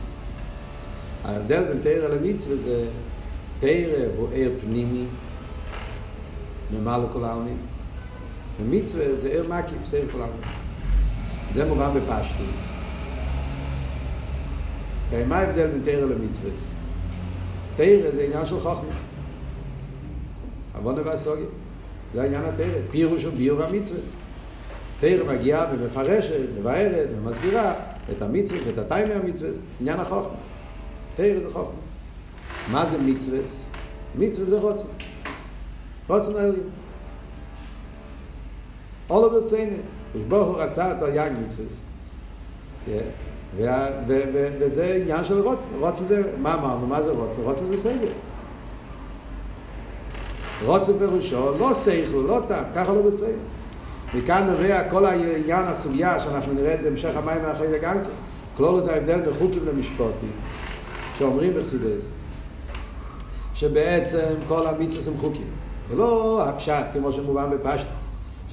ההבדל בין תרא למצווס זה תרא הוא עיר פנימי, נאמר לכל העלמין, ומצווה זה עיר מקיף, עיר כל העלמין. זה מובן בפשטות. מה ההבדל בין תרא למצווס? תרא זה עניין של חוכמה. עוונה והסוגיה. זה העניין התרא. פירוש הוא ביור המצווה. תרא מגיעה ומפרשת, מבארת ומסבירה את המצווה ואת הטיימי המצווה. עניין החוכמה. תרא זה חוכמה. מה זה מצווה? מצווה זה רוצן. רוצן העליון. all of the same. ושברוך הוא רצה את היג מצווה. וזה עניין של רוצן. רוצן זה, מה אמרנו? מה זה רוצן? רוצן זה סגל. רוצן פירושו, לא שכל, לא טעם, ככה לא בצעיר. מכאן נובע כל העניין, הסוגיה, שאנחנו נראה את זה המשך המים מאחרי זה גם כן. כלול זה ההבדל בחוקים למשפוטים, שאומרים בחסידס, שבעצם כל המצוות הם חוקים. ולא הפשט כמו שמובן בפשטס.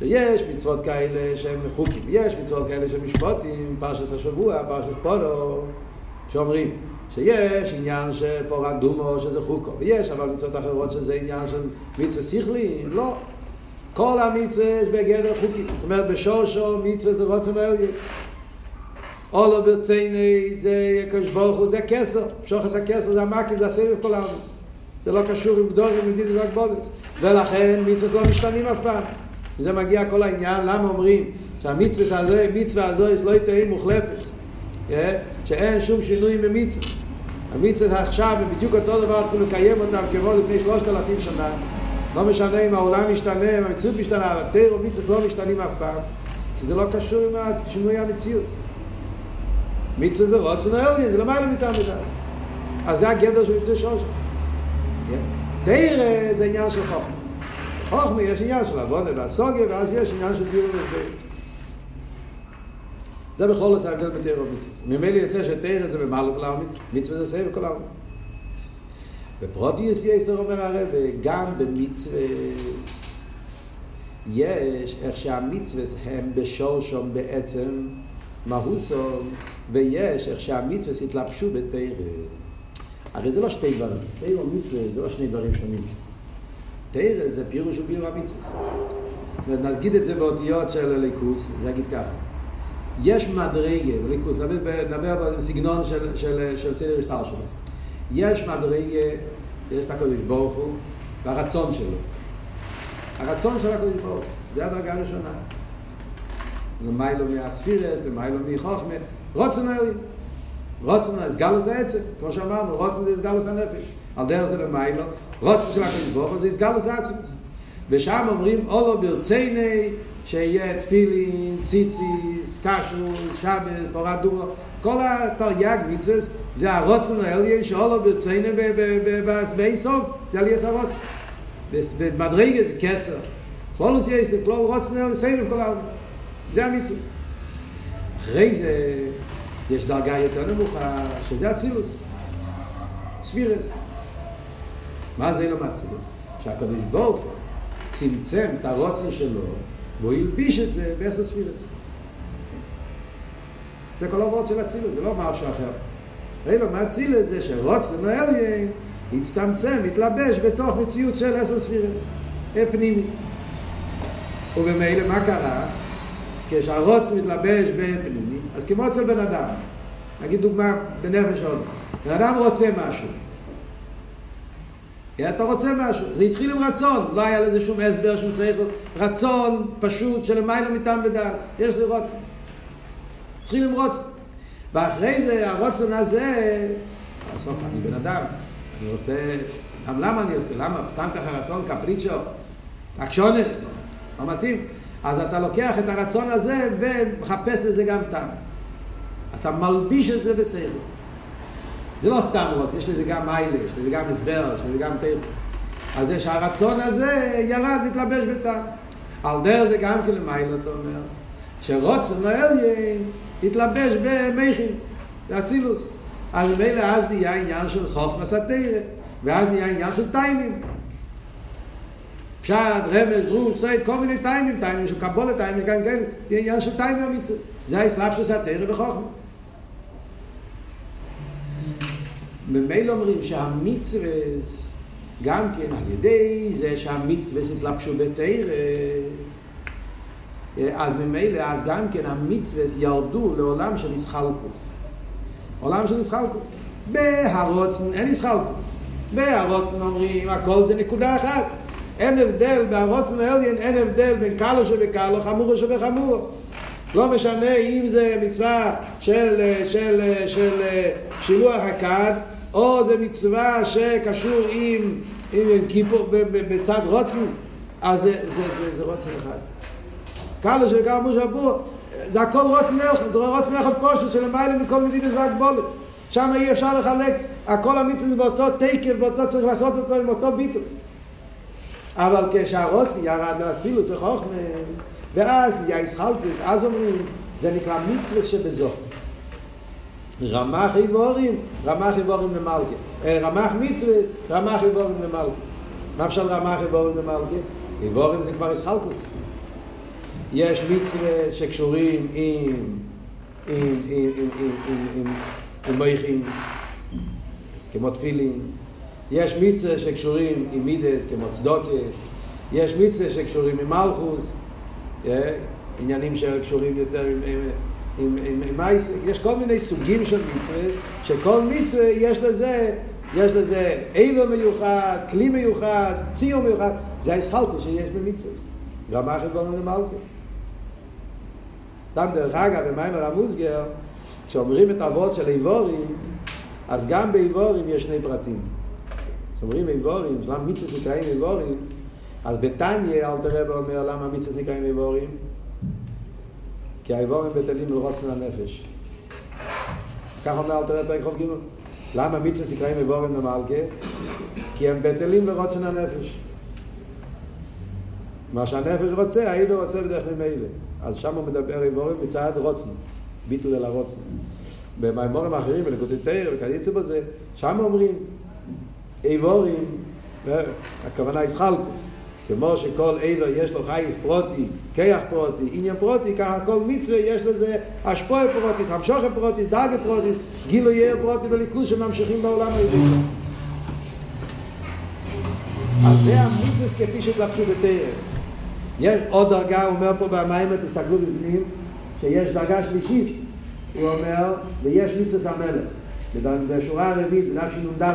שיש מצוות כאלה שהם חוקים, יש מצוות כאלה שהם משפוטים, פרשת השבוע, פרשת פולו, שאומרים שיש עניין של פורת דומו שזה חוקו, ויש אבל מצוות אחרות שזה עניין של מצווה שכלי, לא. כל המצווה זה בגדר חוקי, זאת אומרת בשורשו מצווה זה רוצם אליה. אולו ברצייני זה הקדוש ברוך הוא זה כסר, שוחס הכסר זה המקים, זה הסבב כל העם. זה לא קשור עם גדולים, עם מדינת והגבולת. ולכן מצווה לא משתנים אף פעם. וזה מגיע כל העניין, למה אומרים שהמצווה הזה, מצווה הזו, לא תהי מוחלפת. שאין שום שינוי במצווה. המצווה עכשיו, ובדיוק אותו דבר צריכים לקיים אותם כמו לפני שלושת אלפים שנה. לא משנה אם העולם משתנה, אם המציאות משתנה, התר ומצווה לא משתנים אף פעם, כי זה לא קשור עם שינוי המציאות. מצווה זה רוצן העליין, זה לא מעלה מטעם בדעת. אז זה הגדר של מצווה שורש. תרא זה עניין של חוכמה. חוכמה יש עניין של עבודה והסוגיה, ואז יש עניין של דיור והסבר. זה בכלל לא סגל בתרא ומצווה. ממילא יוצא שתרא זה במעלה כל העולמית, מצווה זה סבב כל העולמית. בפרוטיוס יסר אומר הרב, גם במצווה יש איך שהמצווה הם בשורשום בעצם מהוסום, ויש איך שהמצווה התלבשו בתרא. הרי זה לא שתי דברים, תרא ומצווה זה לא שני דברים שונים. תרא זה פירוש וביור המצווה. נגיד את זה באותיות של הליכוס, זה יגיד ככה. יש מדרגה, ליכוס, נדבר בסגנון של, של, של סדר השטר שלו. יש מדרגה, יש את הקודש ברוך הוא, והרצון שלו. הרצון של הקודש ברוך הוא, זה הדרגה הראשונה. למיילו מהספירס, למיילו מחוכמה, רוצן אלי. רוצן סגלוס העצם, כמו שאמרנו, רוצן זה סגלוס הנפש. על דרך זה למיילו, רוצן של הקודש ברוך הוא זה סגלוס העצם. ושם אומרים, אולו ברצייני, שיהיה תפילין, ציציס, קשו, שבת, פורת דומו, כל התרי"ג מצווה זה הרוצן העליין שאולו ברצייני באיסוף, זה על יס הרוצן. במדרגה זה כסר. כלולוס יסר, כלול רוצן העליין, סייבים כל העולם. זה המצווה. אחרי זה יש דרגה יותר נמוכה, שזה אצילוס. ספירס. מה זה לא מצילוס? שהקדוש ברוך צמצם את הרוצן שלו והוא ילביש את זה בעשר ספירס. זה כל העבוד של אצילוס, זה לא משהו אחר. אלא מה אצילוס זה שרוצן העליין הצטמצם, התלבש בתוך מציאות של עשר ספירס. פנימי. ובמילא מה קרה? כשהרוץ מתלבש בפנימי, אז כמו אצל בן אדם, נגיד דוגמה בנפש עוד, בן אדם רוצה משהו, אתה רוצה משהו, זה התחיל עם רצון, לא היה לזה שום הסבר, שום שכל, רצון פשוט של מיילו מטעם בדעת, יש לי רוצן. התחיל עם רוצן. ואחרי זה, הרוצן הזה, בסוף אני בן אדם, אני רוצה, גם למה אני עושה? למה? סתם ככה רצון, קפריצ'ו, אקשונת, לא מתאים. אז אתה לוקח את הרצון הזה ומחפש לזה גם טעם. אתה מלביש את זה בסדר. זה לא סתם רוצה, יש לזה גם מיילה, יש לזה גם הסבר, יש לזה גם טבע. אז זה שהרצון הזה ירד, מתלבש בטעם. על דרך זה גם כן למיילה, אתה אומר, שרוצן העליין התלבש במכין, באצילוס. אז מילא אז נהיה עניין של חוכמה סתירה, ואז נהיה עניין של טיימים. פשט, רמז, דרוש, סייד, כל מיני טיימים, טיימים של קבולת, טיימים כאלה, זה עניין של טיימים המצוות. זה האסלאפ של סתירה בחוכמה. ממילא אומרים שהמצווה, גם כן על ידי זה שהמצווה התלבשו בתרא, אז ממילא, אז גם כן המצווה ירדו לעולם של איסחלקוס. עולם של איסחלקוס. בהרוצן אין איסחלקוס. בהרוצן אומרים, הכל זה נקודה אחת. אין הבדל, בהרוצן העליין אין הבדל בין קלו שבקלו, חמורו שבחמורו. לא משנה אם זה מצווה של, של, של, של שילוח הכד, או זה מצווה שקשור עם, עם כיפור בצד רוצן, אז זה, זה, זה, זה רוצן אחד. קלו שבקלו חמורו שבחמורו, זה הכל רוצן אחד, זה רוצן אחד פשוט שלמעלה מכל מדינת והגבולת. שם אי אפשר לחלק, הכל המצווה באותו תקף, באותו צריך לעשות אותו עם אותו ביטול. אבל כשהרוצן ירד לאצילוס וחוכמה, ואז נהיה ישחלפוס, אז אומרים, זה נקרא מצווה שבזו. רמח איבורים, רמח איבורים למלכה. אה, רמח מצווה, רמח איבורים למלכה. מה פשוט רמח איבורים למלכה? איבורים זה כבר ישחלקוס. יש מצווה שקשורים עם עם עם עם עם עם עם עם מויכים כמו תפילין יש מצווה שקשורים עם מידס כמו צדוקה יש מצווה שקשורים עם מלכוס עניינים שקשורים יותר עם, עם, עם, עם, עם יש כל מיני סוגים של מצווה, שכל מצווה יש לזה, יש לזה איבר מיוחד, כלי מיוחד, ציור מיוחד, זה הישחלקו שיש במצווה. גם אחרי בורם למלכה. סתם דרך אגב, במיימר המוסגר, כשאומרים את האבות של איבורים, אז גם באיבורים יש שני פרטים. כשאומרים איבורים, למה מצווה נקראים איבורים, אז בתניא אלתר רב אומר למה מצווה נקראים איבורים? כי האיבורים בטלים לרוצן הנפש. כך אומר אלתר רב פרק חוב למה מצווה נקראים איבורים למלכה? כי הם בטלים לרוצן הנפש. מה שהנפש רוצה, האיבר רוצה בדרך ממילא. אז שם הוא מדבר איבורים מצד רוצן, ביטול אל הרוצן. במימורים האחרים, בנקודי תרא וכיוצא בזה, שם אומרים איבורים, הכוונה איסחלקוס. כמו שכל עבר יש לו חייס פרוטי, כיח פרוטי, עניין פרוטי, ככה כל מצווה יש לזה השפועה פרוטיס, המשוכה פרוטיס, דאגה פרוטיס, גילו יהיה פרוטי וליכוז שממשיכים בעולם היהודי. אז זה המצווה כפי שתלבשו בתרם. יש עוד דרגה, הוא אומר פה במים, תסתכלו בפנים, שיש דרגה שלישית, הוא אומר, ויש מצווה המלך. בשורה הרביעית, בדף שנ"ד.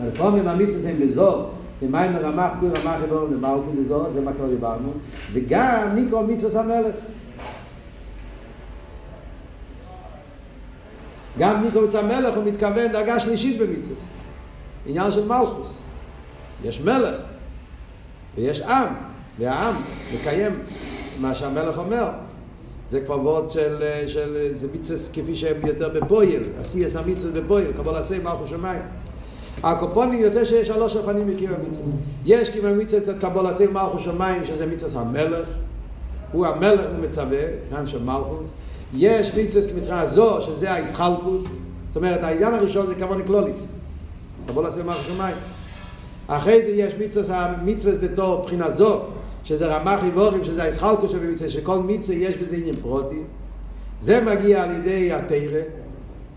אבל פה המצווה הם בזור, ומים מרמח, כוי רמח יבור למלכו בזור, זה מה כבר דיברנו, וגם מיקרו מצווה המלך. גם מיקרו מצווה המלך הוא מתכוון דרגה שלישית במצווה. עניין של מלכוס. יש מלך, ויש עם, והעם מקיים מה שהמלך אומר. זה כבר וורד של, של זה מצווה כפי שהם יותר בפויל, עשי עשה מצווה בפויל, קבול עשה מלכו שמיים. הקופונים יוצא שיש שלוש אופנים בקיום המצווה. יש קיום המצווה אצל קבול עשה מלכו שמיים, שזה מצווה המלך, הוא המלך ומצווה, כאן של מלכוס. יש מצווה כמתראה זו, שזה הישחלקוס, זאת אומרת, העניין הראשון זה כמון קלוליס. קבול עשה מלכו שמיים. אחרי זה יש מצווה, מצווה בתור בחינה זו, שזה רמח איבורים, שזה הישחלקוס שבמצווה, שכל מצווה יש בזה עניין פרוטי. זה מגיע על ידי התרא,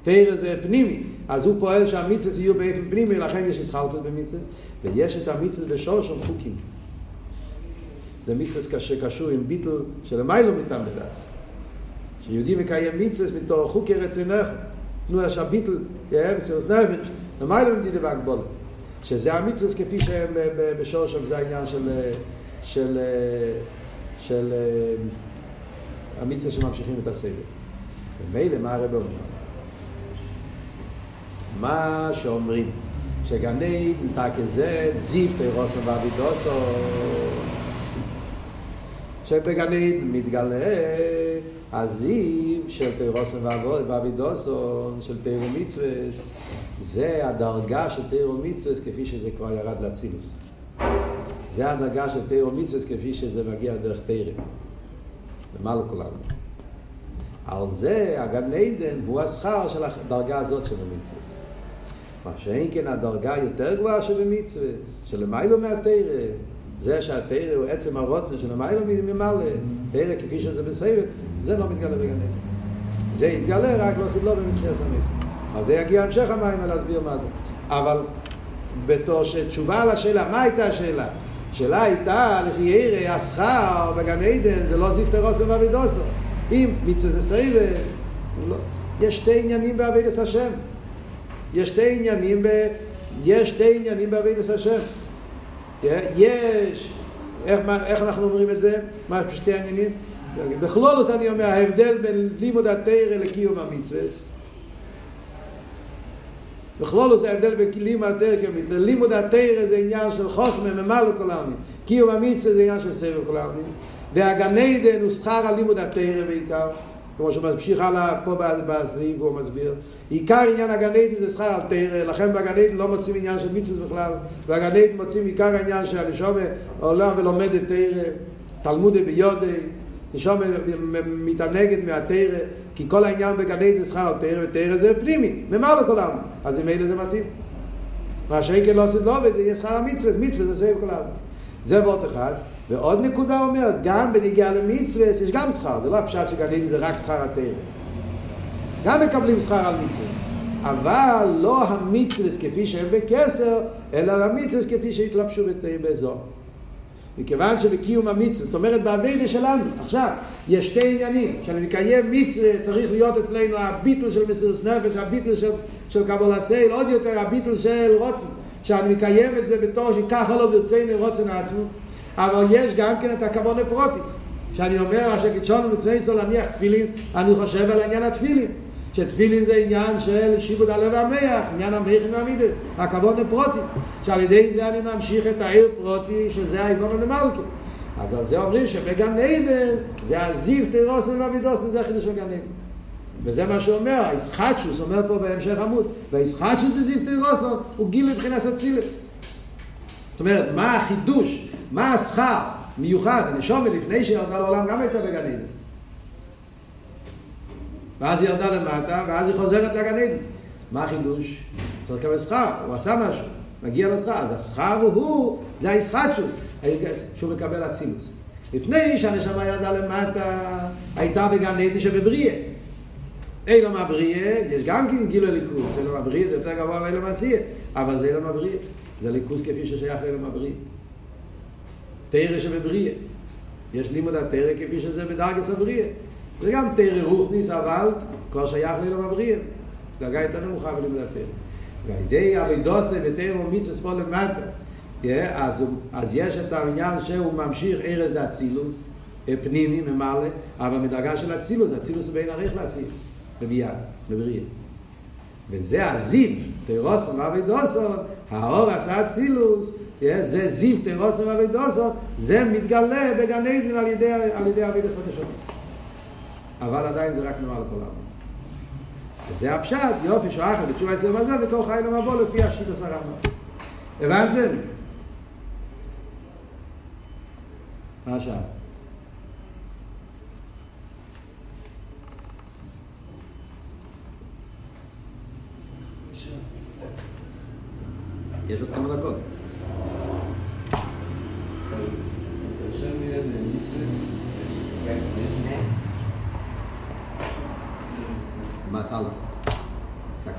תרא זה פנימי, אז הוא פועל שהמצווה יהיו באופן פנימי, לכן יש ישחלקות במצווה, ויש את המצווה בשור של חוקים. זה מצווה שקשור עם ביטל של המיילו מטעם בדס. שיהודי מקיים מצווה מתור חוקי רצונך, נו יש הביטל, יהיה בסירוס נפש, המיילו מדידה בהגבולת. שזה המצווה כפי שהם בשור שם, זה העניין של, של, של המצווה שממשיכים את הסדר. ומילא מה הרב אומר? מה שאומרים, שגני תקזת זיו תירוסם ואבידוסו, שבגני מתגלה הזיו של תירוסם ואבידוסו, של תירו מצווה, זה הדרגה של תירו מצווה כפי שזה כבר ירד לאצילוס. זה הדרגה של תירו מצווה כפי שזה מגיע דרך תירם. למעלה כולנו. על זה הגן עדן הוא השכר של הדרגה הזאת של המצווה. מה שאין כן הדרגה יותר גבוהה שבמצווה, שלמיילו מהתרא, זה שהתרא הוא עצם הרוצן שלמיילו ממלא, תרא כפי שזה בסבב, זה לא מתגלה בגן עדן. זה יתגלה רק לא עושים לו במתחייה סמסה. אז זה יגיע המשך המים להסביר מה זה. אבל בתור שתשובה על השאלה, מה הייתה השאלה? השאלה הייתה, לכי ירא, השכר בגן עדן, זה לא זיפטר אוסם ואבידוסו. אם מצווה זה סבב, לא. יש שתי עניינים בעבידת השם. יש שתי עניינים ב... יש שתי עניינים בעבידת השם. יש, איך, איך אנחנו אומרים את זה? מה שתי העניינים? בכלולוס אני אומר, ההבדל בין לימוד התרא לקיום המצווה. בכלולוס ההבדל בין לימוד התרא כמצווה. לימוד התרא זה עניין של חוכמה, ממלא כל העלמין. קיום המצווה זה עניין של סבל כל העלמין. והגן עדן הוא שכר על לימוד התרא בעיקר. כמו שהוא ממשיך הלאה פה בסעיף הוא מסביר. עיקר עניין הגן עדן זה שכר על תרא, לכן בגן עדן לא מוצאים עניין של מצווה בכלל. בגן עדן מוצאים עיקר העניין שהנשומה עולה ולומדת תרא, תלמודי ביודי. נשום מתענגת מהתרא, כי כל העניין בגן עדן שכר על תרא, ותרא זה פנימי, כל העלמין. אז ממילא זה מתאים. מה שאין לא עושה לא, וזה יהיה שכר המצווה, מצווה זה סביב העלמין. זה וורט אחד. ועוד נקודה אומרת, גם בניגיע למצווה יש גם שכר, זה לא הפשט שגן עדן זה רק שכר התרא. גם מקבלים שכר על מצווה. אבל לא המצווה כפי שהם בכסר, אלא המצווה כפי שהתלבשו באזור. מכיוון שבקיום המצווה, זאת אומרת באביידה שלנו, עכשיו, יש שתי עניינים, כשאני מקיים מצווה צריך להיות אצלנו הביטל של מסירות נפש, הביטל של, של קבול הסייל, עוד יותר הביטל של רוצן, שאני מקיים את זה בתור שככה לא ברצינו רוצן העצמות, אבל יש גם כן את הכוון הפרוטיס, שאני אומר, אשר קידשונו מצווה סול להניח תפילין, אני חושב על עניין התפילין, שתפילין זה עניין של שיבוד הלב והמח, עניין המחים והמידס, הכבוד לפרוטיס, שעל ידי זה אני ממשיך את העיר פרוטי, שזה האיבור הנמלכה. אז על זה אומרים שבגן עדן זה הזיו תירוסם והמידוסם, זה החידוש של גן עדן. וזה מה שאומר, הישחטשוס, אומר פה בהמשך עמוד, והישחטשוס זה זיו תירוסם, הוא גיל מבחינת אצילס. זאת אומרת, מה החידוש, מה השכר מיוחד, הנשום לפני שירדה לעולם גם הייתה בגן עדן. ואז היא ירדה למטה, ואז היא חוזרת לגן עדן. מה החידוש? צריך לקבל שכר, הוא עשה משהו, מגיע לו שכר. אז השכר הוא, זה הישחטשוס, שהוא מקבל אצילוס. לפני שהנשמה ירדה למטה, הייתה בגן עדן שבבריאה. אילום הבריאה, יש גם כן גילו ליכוס, אילום הבריאה זה יותר גבוה מאילום עשייה, אבל זה אילום הבריאה, זה ליכוס כפי ששייך לאילום הבריאה. תרא שבבריאה. יש לימוד התרא כפי שזה בדרגס הבריאה. זה גם תרא רוחניס, אבל כבר שייך לאילום הבריאה. דרגה יותר נמוכה בלימוד התרא. ועל ידי אבידוסה ותרא ומצווה פה למטה. אז, אז יש את העניין שהוא ממשיך ארז דאצילוס, פנימי, ממלא, אבל מדרגה של אצילוס, אצילוס הוא בין עריך לעשייה, בביאה, בבריאה. וזה הזיו, תירוסון ואבידוסון, האור עשה אצילוס, זה זיו, תירוסון ואבידוסון, זה מתגלה בגן עדן על ידי, על ידי אבידוס התשומס. אבל עדיין זה רק נורא לכל העולם. וזה הפשט, יופי שואחת בתשובה עשר וזה, וכל חי למבוא לפי השיט עשרה. הבנתם? מה השעה? יש עוד כמה דקות. מה סלת? עסקת.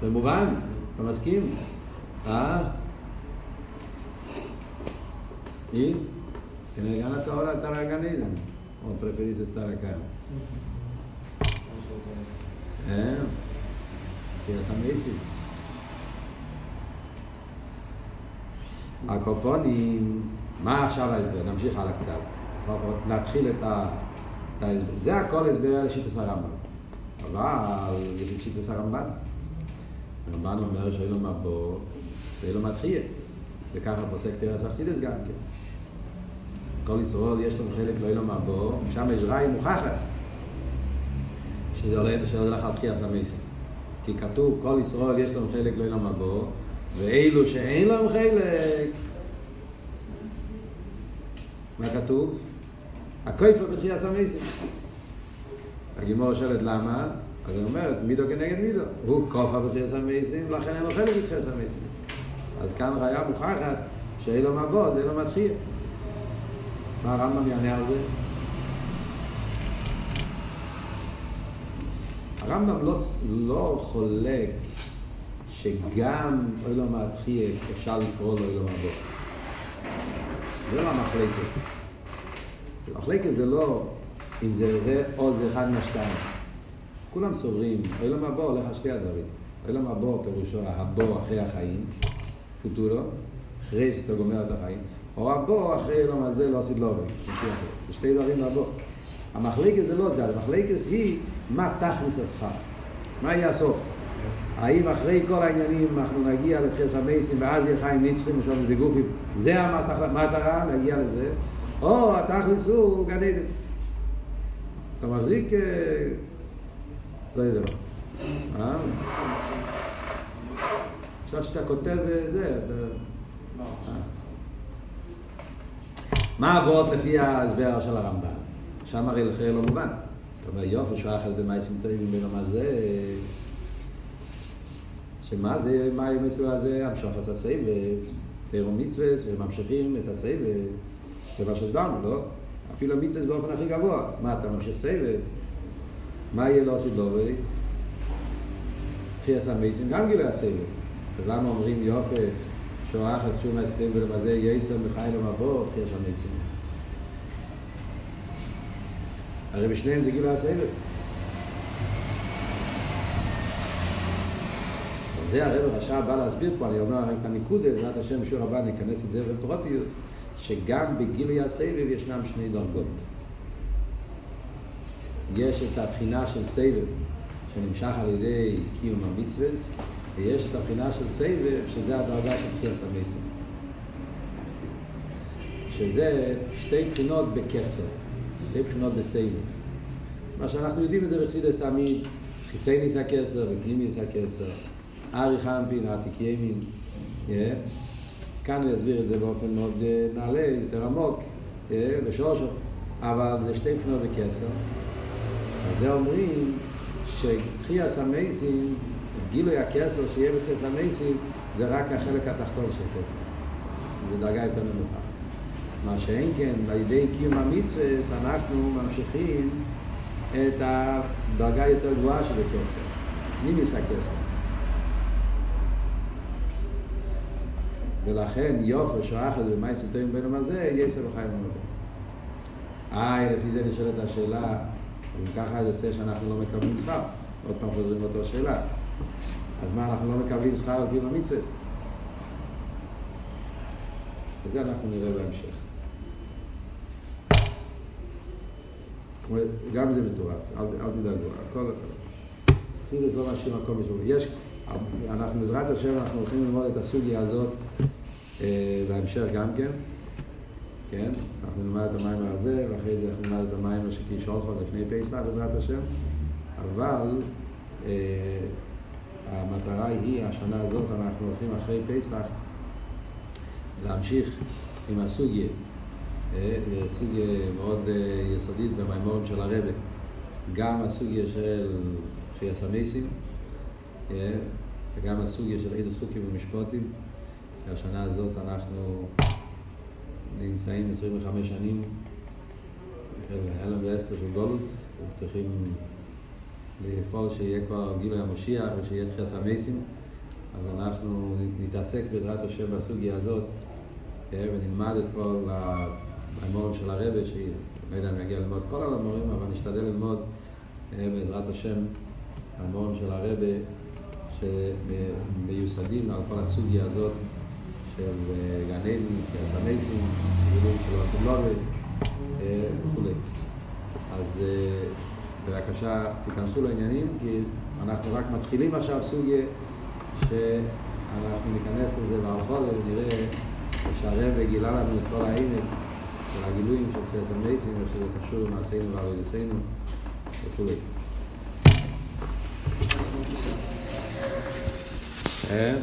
זה מובן? אתה מסכים? אה? ¿Y? ¿Tienes ganas ahora de estar acá en ella? ¿O preferís estar acá? ¿Eh? ¿Quieres amazing? הקופונים, מה עכשיו ההסבר? נמשיך הלאה קצת. להתחיל את ההסבר. זה הכל הסבר לשיטת הרמב"ם. אבל את שיטת הרמב"ן. הרמב"ן אומר שאין לו מבוא, ואין לו מתחייה. וככה פוסק תרס אכסידס גם כן. כל ישראל יש לנו חלק לא ילום מבוא, שם יש ראי מוכחת. שזה הולך, על תחיית המסר. כי כתוב, כל ישראל יש לנו חלק לא ילום מבוא, ואילו שאין להם חלק, מה כתוב? הכויפה בתחיית המסר. הגימור שואלת למה? אז היא אומרת, מידו כנגד מידו. הוא כופה בתחיית המסר, ולכן אין לו חלק בתחיית המסר. אז כאן ראיה מוכחת שאין לו מבוא, זה לא מתחיל. מה הרמב"ם יענה על זה? הרמב"ם לא, לא חולק שגם אוי מתחיל אפשר לקרוא לו אוי מבוא. זה לא המחלקת. המחלקת זה לא אם זה זה או זה אחד מהשתיים. כולם סוברים, אוי מבוא הולך על שתי הדברים. אוי מבוא פירושו הבוא אחרי החיים, פוטורו, אחרי שאתה גומר את החיים. או הבוא אחרי יום הזה לא עשית לו עובד. זה שתי דברים לבוא. המחלקת זה לא זה, המחלקת היא מה תכלס השכר. מה יהיה הסוף? האם אחרי כל העניינים אנחנו נגיע לתחס המייסים ואז יהיה חיים נצחים ושום בגופים, זה המטרה, נגיע לזה, או התכלס הוא גן עדן. אתה מחזיק... לא יודע. אה? עכשיו שאתה כותב זה, אתה... מה עבוד לפי ההסבר של הרמב"ם? שם הרי לכן לא מובן. אתה אומר, יופי שואחת במייסים טובים במה זה... שמה זה, מה עם המסר הזה, המשוך עשה הסייב, תירו מצווה, וממשיכים את הסייב, זה מה שדיברנו, לא? אפילו מצווה באופן הכי גבוה. מה, אתה ממשיך סייב? מה יהיה לא עשית לו? תחייה סמייסים גם גילוי הסייב. אז למה אומרים יופי שואחת שום הסייב ולמזה יסר מחי למבוא, תחייה סמייסים? הרי בשניהם זה גילוי הסייב. זה הרב הרשע בא להסביר פה, אני אומר את הניקודה, בעזרת השם בשיעור הבא ניכנס את זה בפרוטיות, שגם בגילוי הסבב ישנם שני דרגות. יש את הבחינה של סבב שנמשך על ידי קיום המצווה, ויש את הבחינה של סבב שזה הדרגה של תחייה סמייסים. שזה שתי בחינות בקסר, שתי בחינות בסבב. מה שאנחנו יודעים את זה בחסידס תמיד, חיצי ניס הכסר ופנימי ניס הכסר. ארי חמפין, עתיק ימין. כאן הוא יסביר את זה באופן מאוד נעלה, יותר עמוק, בשורשו. אבל זה שתי בחינות בכסר. אז זה אומרים שתחייה סמייסים, גילוי הכסר שיהיה בתחייה סמייסים, זה רק החלק התחתון של כסר. זה דרגה יותר נמוכה. מה שאין כן, על ידי קיום המצווה, אנחנו ממשיכים את הדרגה יותר גבוהה של הכסר. נימיס הכסר. ולכן יופי שואחת במייסים טועים בין הזה, יסר וחיים ומודו. איי, לפי זה נשאלת השאלה, אם ככה יוצא שאנחנו לא מקבלים שכר. עוד פעם חוזרים לאותו שאלה. אז מה, אנחנו לא מקבלים שכר על קיום המצווה? וזה אנחנו נראה בהמשך. גם זה מתורץ, אל, אל תדאגו, הכל, עשיתי את לא משאיר מקום בשביל. יש, אנחנו בעזרת השם אנחנו הולכים ללמוד את הסוגיה הזאת אה, בהמשך גם כן, כן? אנחנו נלמד את המים הזה ואחרי זה אנחנו נלמד את המים שקיש אורפון לפני פסח בעזרת השם, אבל אה, המטרה היא, השנה הזאת אנחנו הולכים אחרי פסח להמשיך עם הסוגיה, אה, סוגיה מאוד יסודית במימורים של הרבה, גם הסוגיה של חייה סמייסים, וגם הסוגיה של עידוס חוקים ומשפוטים, שהשנה הזאת אנחנו נמצאים 25 שנים של הלם ואסתר של גולוס, וצריכים לפעול שיהיה כבר גילוי המשיח ושיהיה תחייה סמייסים, אז אנחנו נתעסק בעזרת השם בסוגיה הזאת ונלמד את כל המורים של הרבה, שאני לא יודע אם נגיע ללמוד כל המורים, אבל נשתדל ללמוד בעזרת השם המורים של הרבה שמיוסדים על כל הסוגיה הזאת של גן עדן, קרס המייסים, גילויים של הסובלובת וכולי. אז בבקשה תיכנסו לעניינים, כי אנחנו רק מתחילים עכשיו סוגיה שאנחנו ניכנס לזה בהרחוב ונראה שהרב גילה לנו את כל העמק של הגילויים של קרס המייסים, איך שזה קשור למעשינו ועבודתנו וכולי. אה?